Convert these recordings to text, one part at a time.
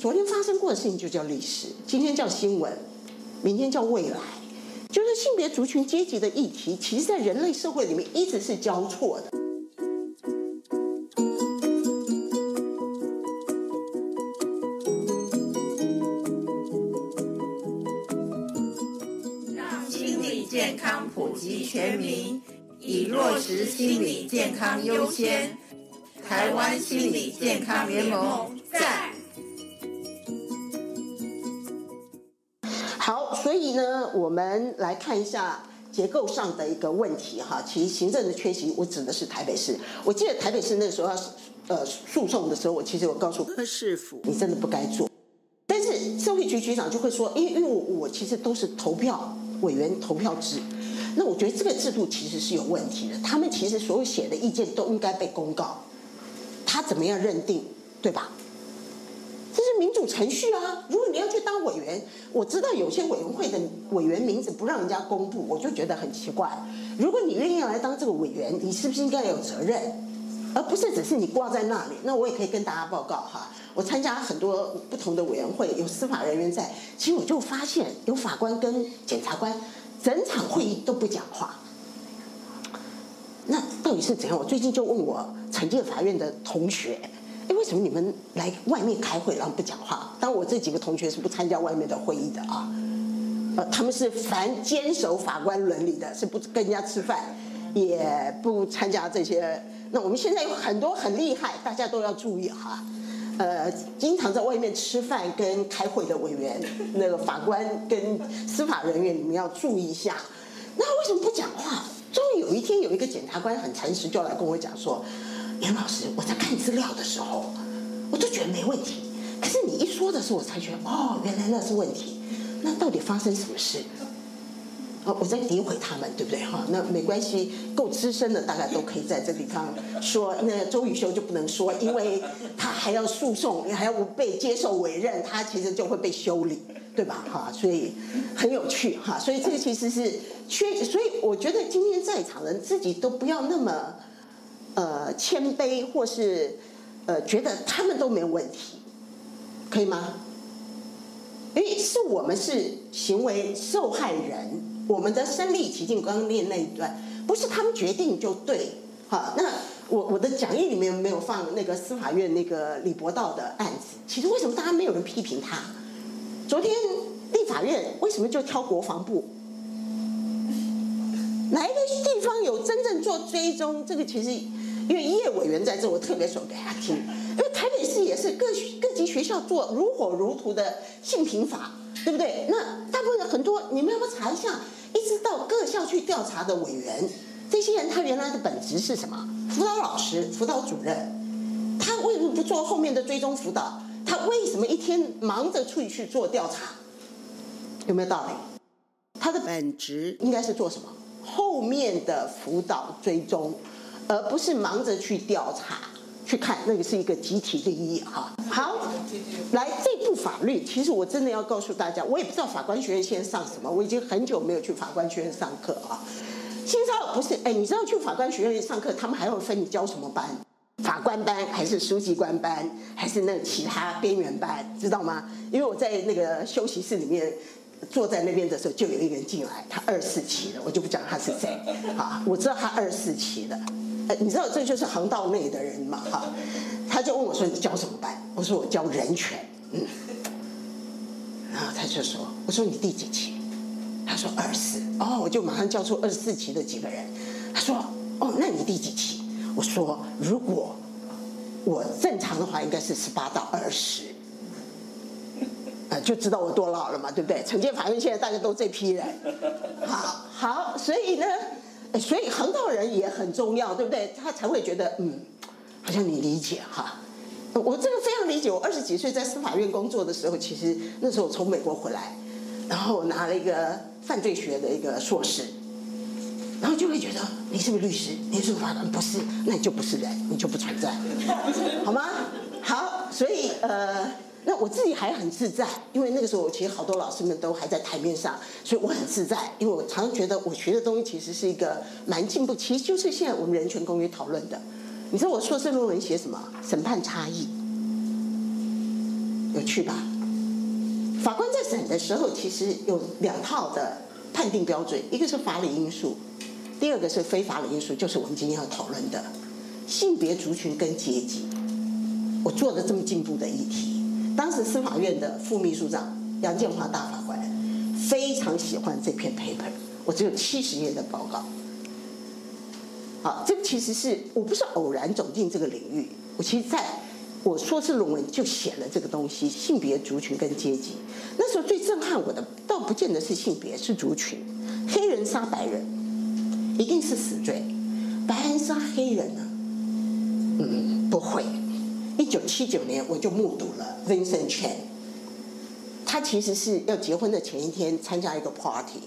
昨天发生过的事情就叫历史，今天叫新闻，明天叫未来。就是性别、族群、阶级的议题，其实在人类社会里面一直是交错的。让心理健康普及全民，以落实心理健康优先。台湾心理健康联盟在。们来看一下结构上的一个问题哈。其实行政的缺席，我指的是台北市。我记得台北市那时候要呃诉讼的时候，我其实我告诉柯市府，你真的不该做。但是社会局局长就会说，因为因为我我其实都是投票委员投票制，那我觉得这个制度其实是有问题的。他们其实所有写的意见都应该被公告，他怎么样认定，对吧？民主程序啊！如果你要去当委员，我知道有些委员会的委员名字不让人家公布，我就觉得很奇怪。如果你愿意来当这个委员，你是不是应该有责任，而不是只是你挂在那里？那我也可以跟大家报告哈，我参加很多不同的委员会，有司法人员在，其实我就发现有法官跟检察官整场会议都不讲话。那到底是怎样？我最近就问我惩戒法院的同学。哎，为什么你们来外面开会然后不讲话？当我这几个同学是不参加外面的会议的啊，呃，他们是凡坚守法官伦理的，是不跟人家吃饭，也不参加这些。那我们现在有很多很厉害，大家都要注意哈。呃，经常在外面吃饭跟开会的委员，那个法官跟司法人员，你们要注意一下。那为什么不讲话？终于有一天，有一个检察官很诚实，就来跟我讲说。严老师，我在看资料的时候，我都觉得没问题。可是你一说的时候，我才觉得哦，原来那是问题。那到底发生什么事？哦，我在诋毁他们，对不对？哈，那没关系，够资深的大概都可以在这地方说。那周宇修就不能说，因为他还要诉讼，还要被接受委任，他其实就会被修理，对吧？哈，所以很有趣哈。所以这个其实是缺，所以我觉得今天在场人自己都不要那么。呃，谦卑或是呃，觉得他们都没有问题，可以吗？因为是我们是行为受害人，我们的身历其境，刚刚念那一段，不是他们决定就对。好，那我我的讲义里面没有放那个司法院那个李博道的案子，其实为什么大家没有人批评他？昨天立法院为什么就挑国防部？哪一个地方有真正做追踪？这个其实。因为叶委员在这，我特别说给他听。因为台北市也是各各级学校做如火如荼的性平法，对不对？那大部分很多，你们要不要查一下？一直到各校去调查的委员，这些人他原来的本职是什么？辅导老师、辅导主任，他为什么不做后面的追踪辅导？他为什么一天忙着出去做调查？有没有道理？他的本职应该是做什么？后面的辅导追踪。而不是忙着去调查、去看，那个是一个集体利益哈。好，来这部法律，其实我真的要告诉大家，我也不知道法官学院现在上什么，我已经很久没有去法官学院上课啊。新超不是，哎，你知道去法官学院上课，他们还会分你教什么班？法官班还是书记官班，还是那其他边缘班，知道吗？因为我在那个休息室里面坐在那边的时候，就有一个人进来，他二四期的，我就不讲他是谁啊，我知道他二四期的。你知道这就是航道内的人嘛？哈，他就问我说：“你教什么班？”我说：“我教人权。”嗯，然后他就说：“我说你第几期？”他说：“二四。”哦，我就马上叫出二十四期的几个人。他说：“哦，那你第几期？”我说：“如果我正常的话，应该是十八到二十。”啊，就知道我多老了嘛，对不对？惩戒法院现在大家都这批人。好，好，所以呢。所以航道人也很重要，对不对？他才会觉得，嗯，好像你理解哈。我这个非常理解。我二十几岁在司法院工作的时候，其实那时候我从美国回来，然后拿了一个犯罪学的一个硕士，然后就会觉得你是不是律师？你是不是法官？不是，那你就不是人，你就不存在，好吗？好，所以呃。那我自己还很自在，因为那个时候我其实好多老师们都还在台面上，所以我很自在。因为我常常觉得我学的东西其实是一个蛮进步，其实就是现在我们人权公约讨论的。你知道我硕士论文写什么？审判差异，有趣吧？法官在审的时候，其实有两套的判定标准，一个是法理因素，第二个是非法理因素，就是我们今天要讨论的性别、族群跟阶级。我做的这么进步的议题，当时司法院的副秘书长杨建华大法官非常喜欢这篇 paper，我只有七十页的报告。好，这个其实是我不是偶然走进这个领域，我其实在。我硕士论文就写了这个东西：性别、族群跟阶级。那时候最震撼我的，倒不见得是性别，是族群。黑人杀白人，一定是死罪；白人杀黑人呢？嗯，不会。一九七九年，我就目睹了 Vincent Chin，他其实是要结婚的前一天参加一个 party，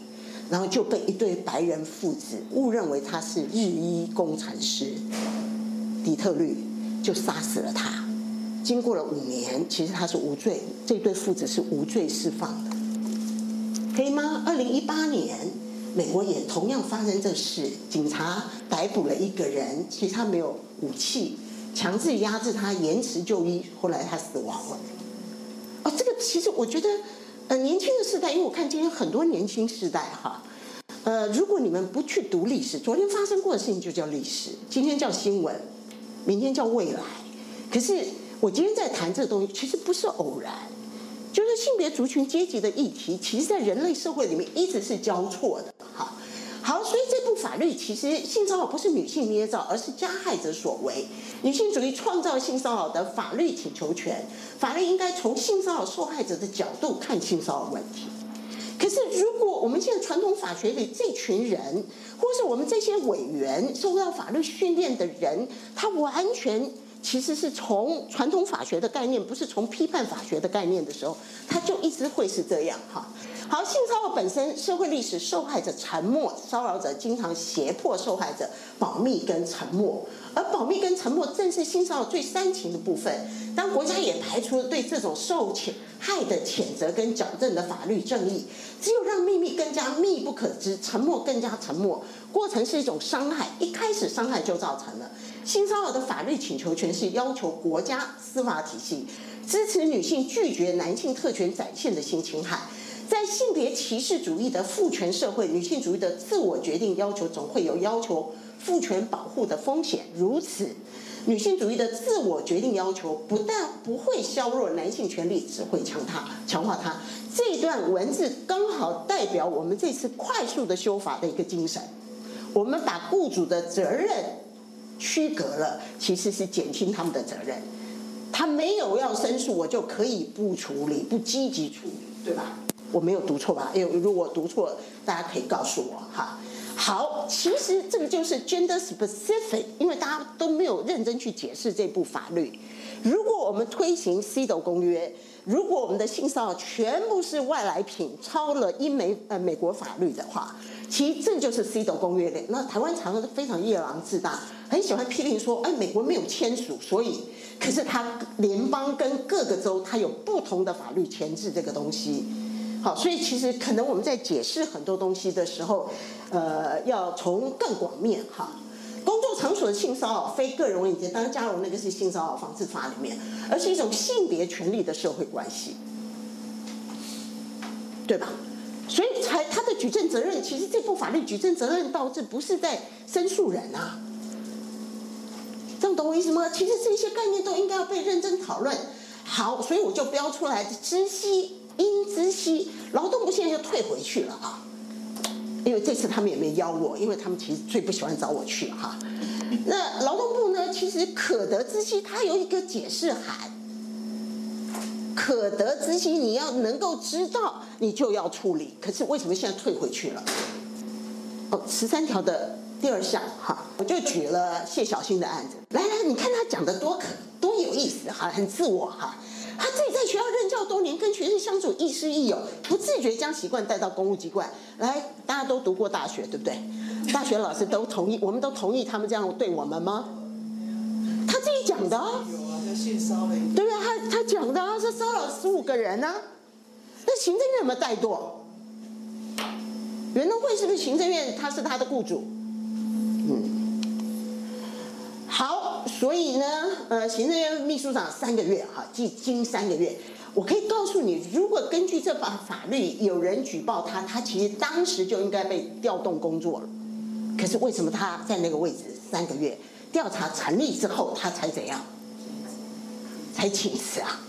然后就被一对白人父子误认为他是日裔工程师，底特律就杀死了他。经过了五年，其实他是无罪，这对父子是无罪释放的，可以吗？二零一八年，美国也同样发生这事，警察逮捕了一个人，其实他没有武器，强制压制他，延迟就医，后来他死亡了。哦，这个其实我觉得，呃，年轻的时代，因为我看今天很多年轻世代哈，呃，如果你们不去读历史，昨天发生过的事情就叫历史，今天叫新闻，明天叫未来，可是。我今天在谈这个东西，其实不是偶然，就是性别、族群、阶级的议题，其实在人类社会里面一直是交错的。哈，所以这部法律其实性骚扰不是女性捏造，而是加害者所为。女性主义创造性骚扰的法律请求权，法律应该从性骚扰受害者的角度看性骚扰问题。可是，如果我们现在传统法学里这群人，或是我们这些委员受到法律训练的人，他完全。其实是从传统法学的概念，不是从批判法学的概念的时候，它就一直会是这样哈。好，性骚扰本身，社会历史受害者沉默，骚扰者经常胁迫受害者保密跟沉默，而保密跟沉默正是性骚扰最煽情的部分。当国家也排除了对这种受侵害的谴责跟矫正的法律正义，只有让秘密更加密不可知，沉默更加沉默，过程是一种伤害，一开始伤害就造成了。性骚扰的法律请求权是要求国家司法体系支持女性拒绝男性特权展现的性侵害。在性别歧视主义的父权社会，女性主义的自我决定要求总会有要求父权保护的风险。如此，女性主义的自我决定要求不但不会削弱男性权利，只会强它强化它。这段文字刚好代表我们这次快速的修法的一个精神。我们把雇主的责任。区隔了，其实是减轻他们的责任。他没有要申诉，我就可以不处理，不积极处理，对吧？我没有读错吧？因为如果读错，大家可以告诉我哈。好，其实这个就是 gender specific，因为大家都没有认真去解释这部法律。如果我们推行 CEDAW 公约，如果我们的性骚扰全部是外来品，超了英美呃美国法律的话，其实这就是 CEDAW 公约的。那台湾常常非常夜郎自大。很喜欢批评说，哎，美国没有签署，所以，可是他联邦跟各个州，他有不同的法律前置这个东西。好，所以其实可能我们在解释很多东西的时候，呃，要从更广面哈。工作场所的性骚扰非个人问题，当然加入那个是性骚扰防治法里面，而是一种性别权利的社会关系，对吧？举证责任，其实这部法律举证责任倒置不是在申诉人啊。这样懂我意思吗？其实这些概念都应该要被认真讨论。好，所以我就标出来，知悉应知悉，劳动部现在就退回去了啊。因为这次他们也没邀我，因为他们其实最不喜欢找我去哈。那劳动部呢，其实可得知悉，它有一个解释函。可得之心，你要能够知道，你就要处理。可是为什么现在退回去了？哦，十三条的。第二项哈，我就举了谢小新的案子。来来，你看他讲的多可多有意思哈，很自我哈。他自己在学校任教多年，跟学生相处亦师亦友，不自觉将习惯带到公务机关。来，大家都读过大学，对不对？大学老师都同意，我们都同意他们这样对我们吗？他自己讲的啊，对不对？他他讲的啊，是骚扰十五个人啊。那行政院有没有怠惰？原农会是不是行政院？他是他的雇主。嗯，好，所以呢，呃，行政院秘书长三个月哈，记经三个月，我可以告诉你，如果根据这法法律，有人举报他，他其实当时就应该被调动工作了。可是为什么他在那个位置三个月？调查成立之后，他才怎样？才请辞啊？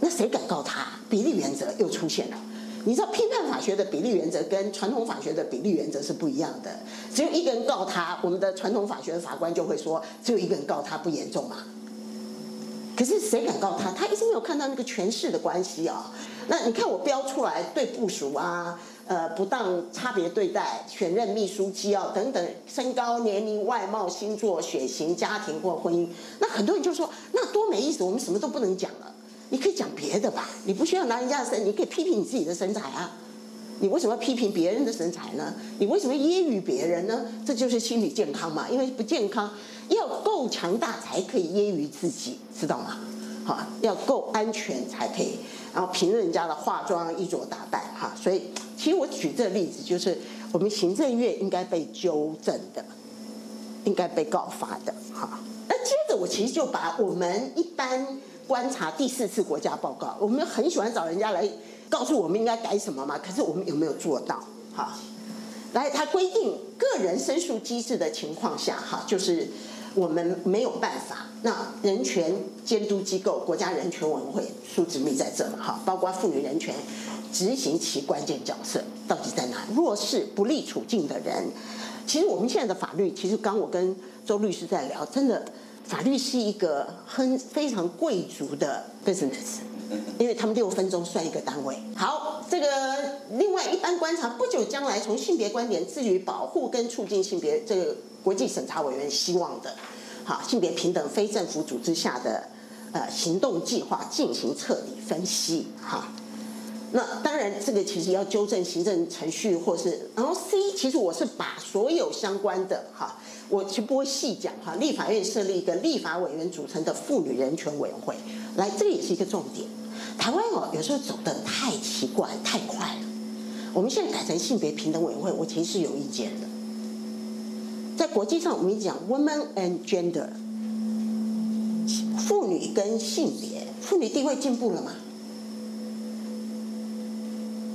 那谁敢告他？比例原则又出现了。你知道批判法学的比例原则跟传统法学的比例原则是不一样的。只有一个人告他，我们的传统法学的法官就会说，只有一个人告他不严重嘛。可是谁敢告他？他一直没有看到那个权势的关系啊。那你看我标出来对部署啊，呃，不当差别对待、选任秘书机要等等，身高、年龄、外貌、星座、血型、家庭或婚姻，那很多人就说那多没意思，我们什么都不能讲了。你可以讲别的吧，你不需要拿人家的身，你可以批评你自己的身材啊。你为什么要批评别人的身材呢？你为什么揶揄别人呢？这就是心理健康嘛，因为不健康。要够强大才可以揶揄自己，知道吗？好，要够安全才可以，然后评论人家的化妆、衣着打扮，哈。所以，其实我举这个例子，就是我们行政院应该被纠正的，应该被告发的，哈。那接着我其实就把我们一般观察第四次国家报告，我们很喜欢找人家来告诉我们应该改什么嘛，可是我们有没有做到？哈，来，他规定个人申诉机制的情况下，哈，就是。我们没有办法。那人权监督机构国家人权委员会苏执秘在这了哈，包括妇女人权执行其关键角色到底在哪？弱势不利处境的人，其实我们现在的法律，其实刚我跟周律师在聊，真的法律是一个很非常贵族的 business，因为他们六分钟算一个单位。好，这个另外一般观察，不久将来从性别观点，至于保护跟促进性别这个。国际审查委员希望的，好，性别平等非政府组织下的呃行动计划进行彻底分析，哈。那当然，这个其实要纠正行政程序，或是然后 C，其实我是把所有相关的哈，我就不会细讲哈。立法院设立一个立法委员组成的妇女人权委员会，来，这个也是一个重点。台湾哦，有时候走得太奇怪、太快了。我们现在改成性别平等委员会，我其实是有意见的。在国际上，我们讲 women and gender，妇女跟性别，妇女地位进步了吗？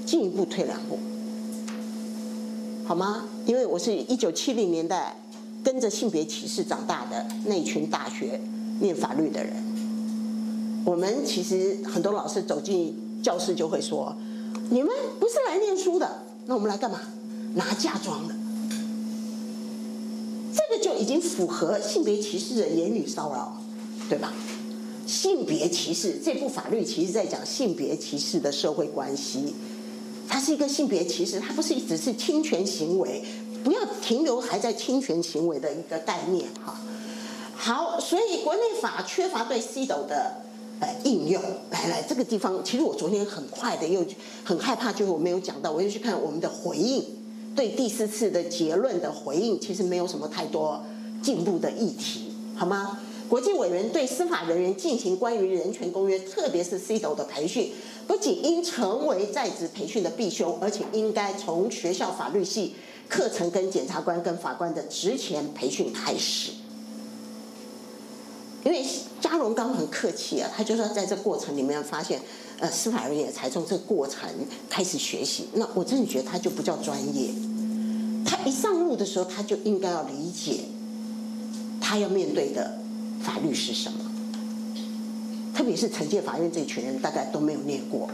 进一步退两步，好吗？因为我是一九七零年代跟着性别歧视长大的那群大学念法律的人，我们其实很多老师走进教室就会说：“你们不是来念书的，那我们来干嘛？拿嫁妆的。”已经符合性别歧视的言语骚扰，对吧？性别歧视这部法律其实在讲性别歧视的社会关系，它是一个性别歧视，它不是只是侵权行为，不要停留还在侵权行为的一个概念哈。好，所以国内法缺乏对 C 斗的呃应用。来来，这个地方其实我昨天很快的又很害怕，就是我没有讲到，我又去看我们的回应。对第四次的结论的回应，其实没有什么太多进步的议题，好吗？国际委员对司法人员进行关于人权公约，特别是 CEDAW 的培训，不仅应成为在职培训的必修，而且应该从学校法律系课程跟检察官跟法官的职前培训开始。因为佳蓉刚很客气啊，他就说在这过程里面发现，呃，司法人员才从这个过程开始学习。那我真的觉得他就不叫专业。他一上路的时候，他就应该要理解他要面对的法律是什么。特别是惩戒法院这群人，大概都没有念过，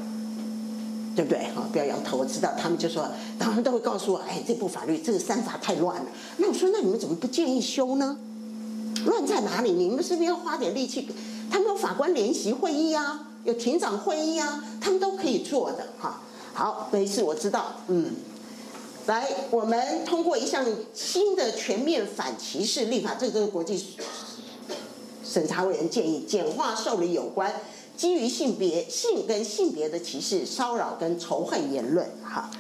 对不对？哈，不要摇头。我知道他们就说，他们都会告诉我，哎，这部法律这个三法太乱了。那我说，那你们怎么不建议修呢？乱在哪里？你们是不是要花点力气？他们有法官联席会议啊，有庭长会议啊，他们都可以做的哈。好，没事，我知道。嗯，来，我们通过一项新的全面反歧视立法，这个是国际审查委员建议，简化受理有关基于性别、性跟性别的歧视、骚扰跟仇恨言论。哈，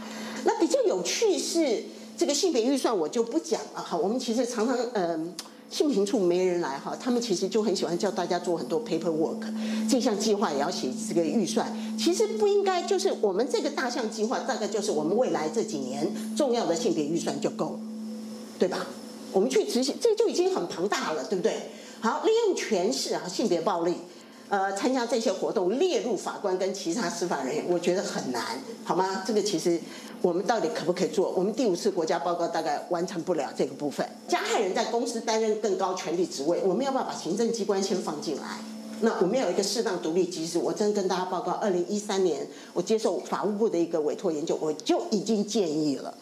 那比较有趣是这个性别预算，我就不讲了。哈，我们其实常常嗯。性平处没人来哈，他们其实就很喜欢叫大家做很多 paperwork，这项计划也要写这个预算。其实不应该，就是我们这个大项计划，大概就是我们未来这几年重要的性别预算就够了，对吧？我们去执行，这就已经很庞大了，对不对？好，利用权势啊，性别暴力，呃，参加这些活动列入法官跟其他司法人员，我觉得很难，好吗？这个其实我们到底可不可以做？我们第五次国家报告大概完成不了这个部分。加害人在公司担任更高权力职位，我们要不要把行政机关先放进来？那我们有一个适当独立机制。我真跟大家报告，二零一三年我接受法务部的一个委托研究，我就已经建议了，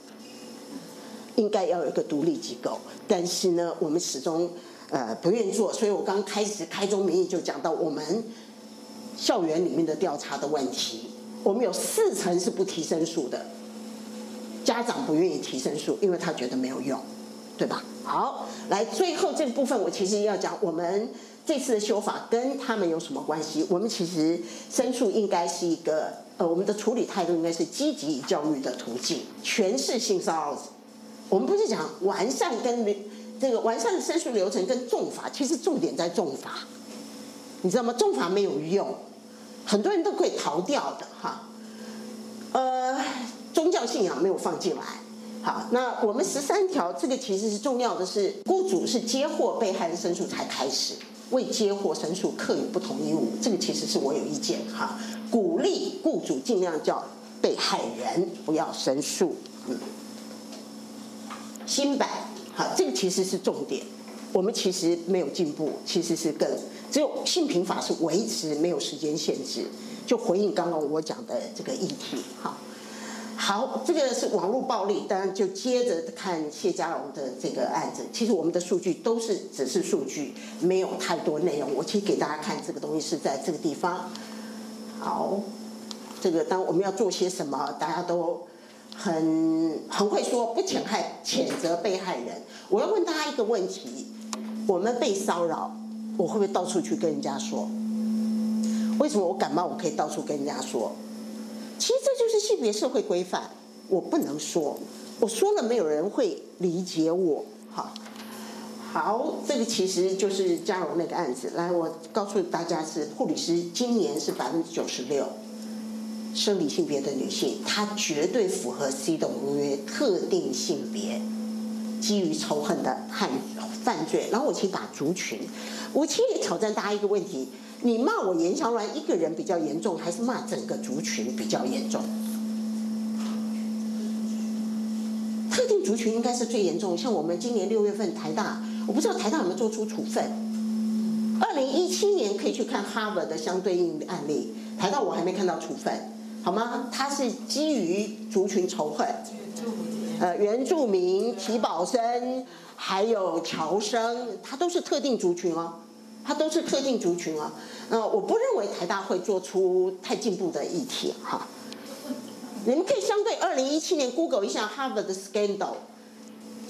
应该要有一个独立机构。但是呢，我们始终。呃，不愿意做，所以我刚开始开宗明义就讲到我们校园里面的调查的问题。我们有四成是不提申诉的，家长不愿意提申诉，因为他觉得没有用，对吧？好，来最后这个部分，我其实要讲我们这次的修法跟他们有什么关系？我们其实申诉应该是一个呃，我们的处理态度应该是积极教育的途径，全是性骚扰。我们不是讲完善跟。这个完善的申诉流程跟重罚，其实重点在重罚，你知道吗？重罚没有用，很多人都可以逃掉的哈。呃，宗教信仰没有放进来。好，那我们十三条这个其实是重要的是，雇主是接获被害人申诉才开始，未接获申诉课予不同义务，这个其实是我有意见哈。鼓励雇主尽量叫被害人不要申诉。嗯，新版。好，这个其实是重点。我们其实没有进步，其实是更只有性平法是维持没有时间限制，就回应刚刚我讲的这个议题。好，好，这个是网络暴力，当然就接着看谢家荣的这个案子。其实我们的数据都是只是数据，没有太多内容。我其实给大家看这个东西是在这个地方。好，这个当我们要做些什么，大家都。很很会说，不谴害谴责被害人。我要问大家一个问题：我们被骚扰，我会不会到处去跟人家说？为什么我感冒我可以到处跟人家说？其实这就是性别社会规范。我不能说，我说了没有人会理解我。好，好，这个其实就是嘉荣那个案子。来，我告诉大家是护理师，今年是百分之九十六。生理性别的女性，她绝对符合 CEDAW 约特定性别基于仇恨的犯犯罪。然后我其实把族群，我其实也挑战大家一个问题：你骂我颜小鸾一个人比较严重，还是骂整个族群比较严重？特定族群应该是最严重。像我们今年六月份台大，我不知道台大有没有做出处分。二零一七年可以去看 Harvard 的相对应案例，台大我还没看到处分。好吗？它是基于族群仇恨，呃，原住民、提保生，还有侨生，它都是特定族群哦，它都是特定族群哦。呃，我不认为台大会做出太进步的议题哈。你们可以相对二零一七年 Google 一下 Harvard 的 scandal，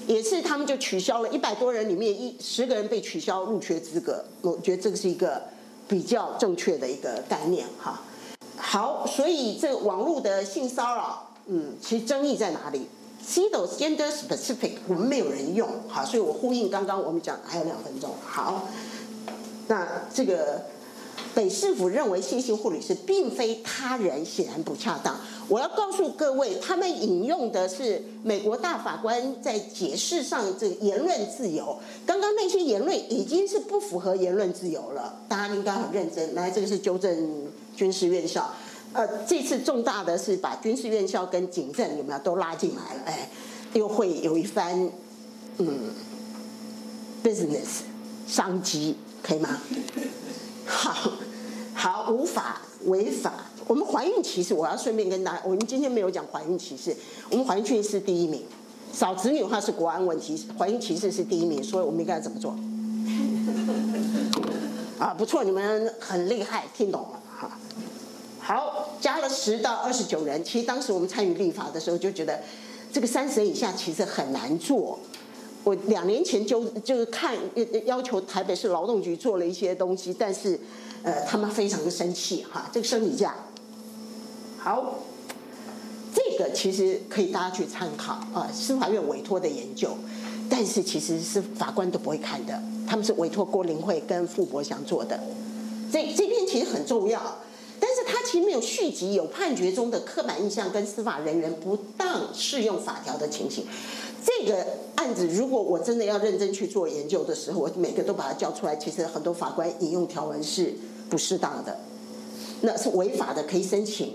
也是他们就取消了一百多人里面一十个人被取消入学资格，我觉得这个是一个比较正确的一个概念哈。好，所以这个网络的性骚扰，嗯，其实争议在哪里？CEDAW gender specific，我们没有人用，好，所以我呼应刚刚我们讲，还有两分钟，好，那这个北市府认为性侵护理师并非他人，显然不恰当。我要告诉各位，他们引用的是美国大法官在解释上这个言论自由，刚刚那些言论已经是不符合言论自由了，大家应该很认真。来，这个是纠正。军事院校，呃，这次重大的是把军事院校跟警政有没有都拉进来了？哎，又会有一番嗯，business 商机，可以吗？好，好，无法违法。我们怀孕歧视，我要顺便跟大家，我们今天没有讲怀孕歧视，我们怀孕歧视第一名，少子女的话是国安问题，怀孕歧视是第一名，所以我们应该怎么做？啊，不错，你们很厉害，听懂了哈。好，加了十到二十九人。其实当时我们参与立法的时候，就觉得这个三十人以下其实很难做。我两年前就就是看要求台北市劳动局做了一些东西，但是呃，他们非常的生气哈。这个生理假，好，这个其实可以大家去参考啊，司法院委托的研究，但是其实是法官都不会看的，他们是委托郭林慧跟傅伯祥做的。这这边其实很重要。但是他其实没有续集，有判决中的刻板印象跟司法人员不当适用法条的情形。这个案子如果我真的要认真去做研究的时候，我每个都把它叫出来。其实很多法官引用条文是不适当的，那是违法的，可以申请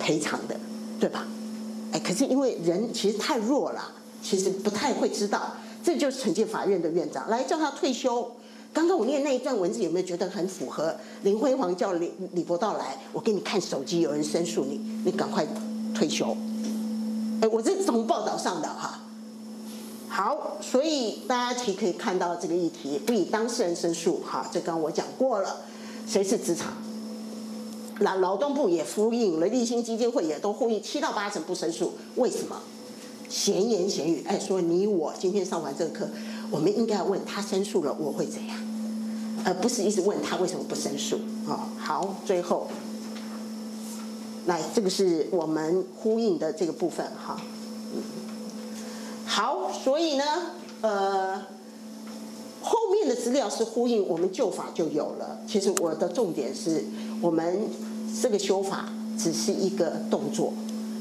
赔偿的，对吧？哎，可是因为人其实太弱了，其实不太会知道。这就是惩戒法院的院长来叫他退休。刚刚我念那一段文字，有没有觉得很符合？林辉煌叫李李伯道来，我给你看手机，有人申诉你，你赶快退休。哎，我这是从报道上的哈。好，所以大家其实可以看到这个议题，不以当事人申诉哈，这刚刚我讲过了，谁是职场？那劳动部也呼应了，立新基金会也都呼应，七到八成不申诉，为什么？闲言闲语，哎，说你我今天上完这个课，我们应该要问他申诉了我会怎样，而不是一直问他为什么不申诉哦，好，最后，来，这个是我们呼应的这个部分哈。好，所以呢，呃，后面的资料是呼应我们旧法就有了。其实我的重点是我们这个修法只是一个动作。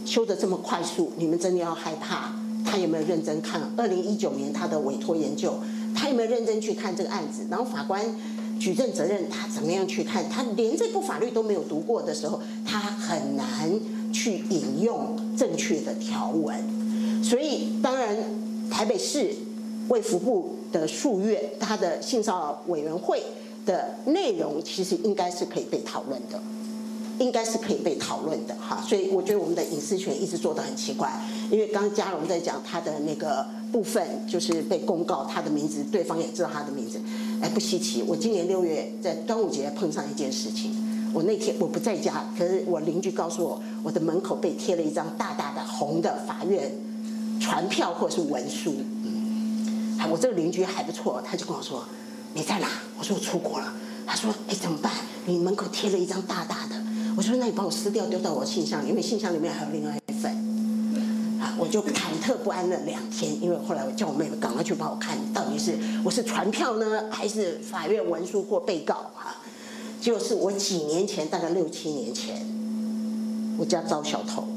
修得这么快速，你们真的要害怕？他有没有认真看？二零一九年他的委托研究，他有没有认真去看这个案子？然后法官举证责任，他怎么样去看？他连这部法律都没有读过的时候，他很难去引用正确的条文。所以，当然，台北市卫福部的数月，他的性骚扰委员会的内容，其实应该是可以被讨论的。应该是可以被讨论的哈，所以我觉得我们的隐私权一直做得很奇怪，因为刚刚佳蓉在讲他的那个部分，就是被公告他的名字，对方也知道他的名字，哎，不稀奇。我今年六月在端午节碰上一件事情，我那天我不在家，可是我邻居告诉我，我的门口被贴了一张大大的红的法院传票或是文书，嗯，我这个邻居还不错，他就跟我说，你在哪？我说我出国了，他说，哎，怎么办？你门口贴了一张大大的。我说：“那你帮我撕掉，丢到我信箱，因为信箱里面还有另外一份。”啊，我就忐忑不安了两天，因为后来我叫我妹妹赶快去帮我看，到底是我是传票呢，还是法院文书或被告？哈，就是我几年前，大概六七年前，我家遭小偷，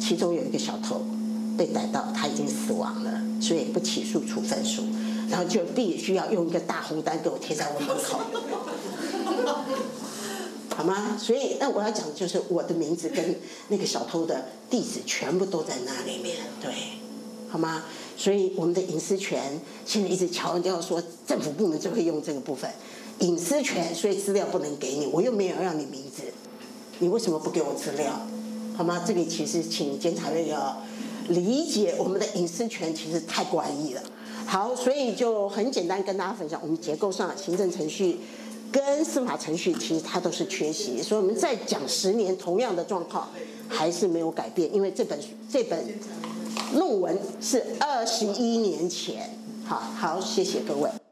其中有一个小偷被逮到，他已经死亡了，所以不起诉处分书，然后就必须要用一个大红单给我贴在我门口。吗？所以，那我要讲的就是我的名字跟那个小偷的地址全部都在那里面，对，好吗？所以我们的隐私权现在一直强调说，政府部门就会用这个部分隐私权，所以资料不能给你，我又没有让你名字，你为什么不给我资料？好吗？这里其实请监察院要理解我们的隐私权其实太怪异了。好，所以就很简单跟大家分享，我们结构上行政程序。跟司法程序其实它都是缺席，所以我们再讲十年同样的状况还是没有改变，因为这本这本论文是二十一年前。好好，谢谢各位。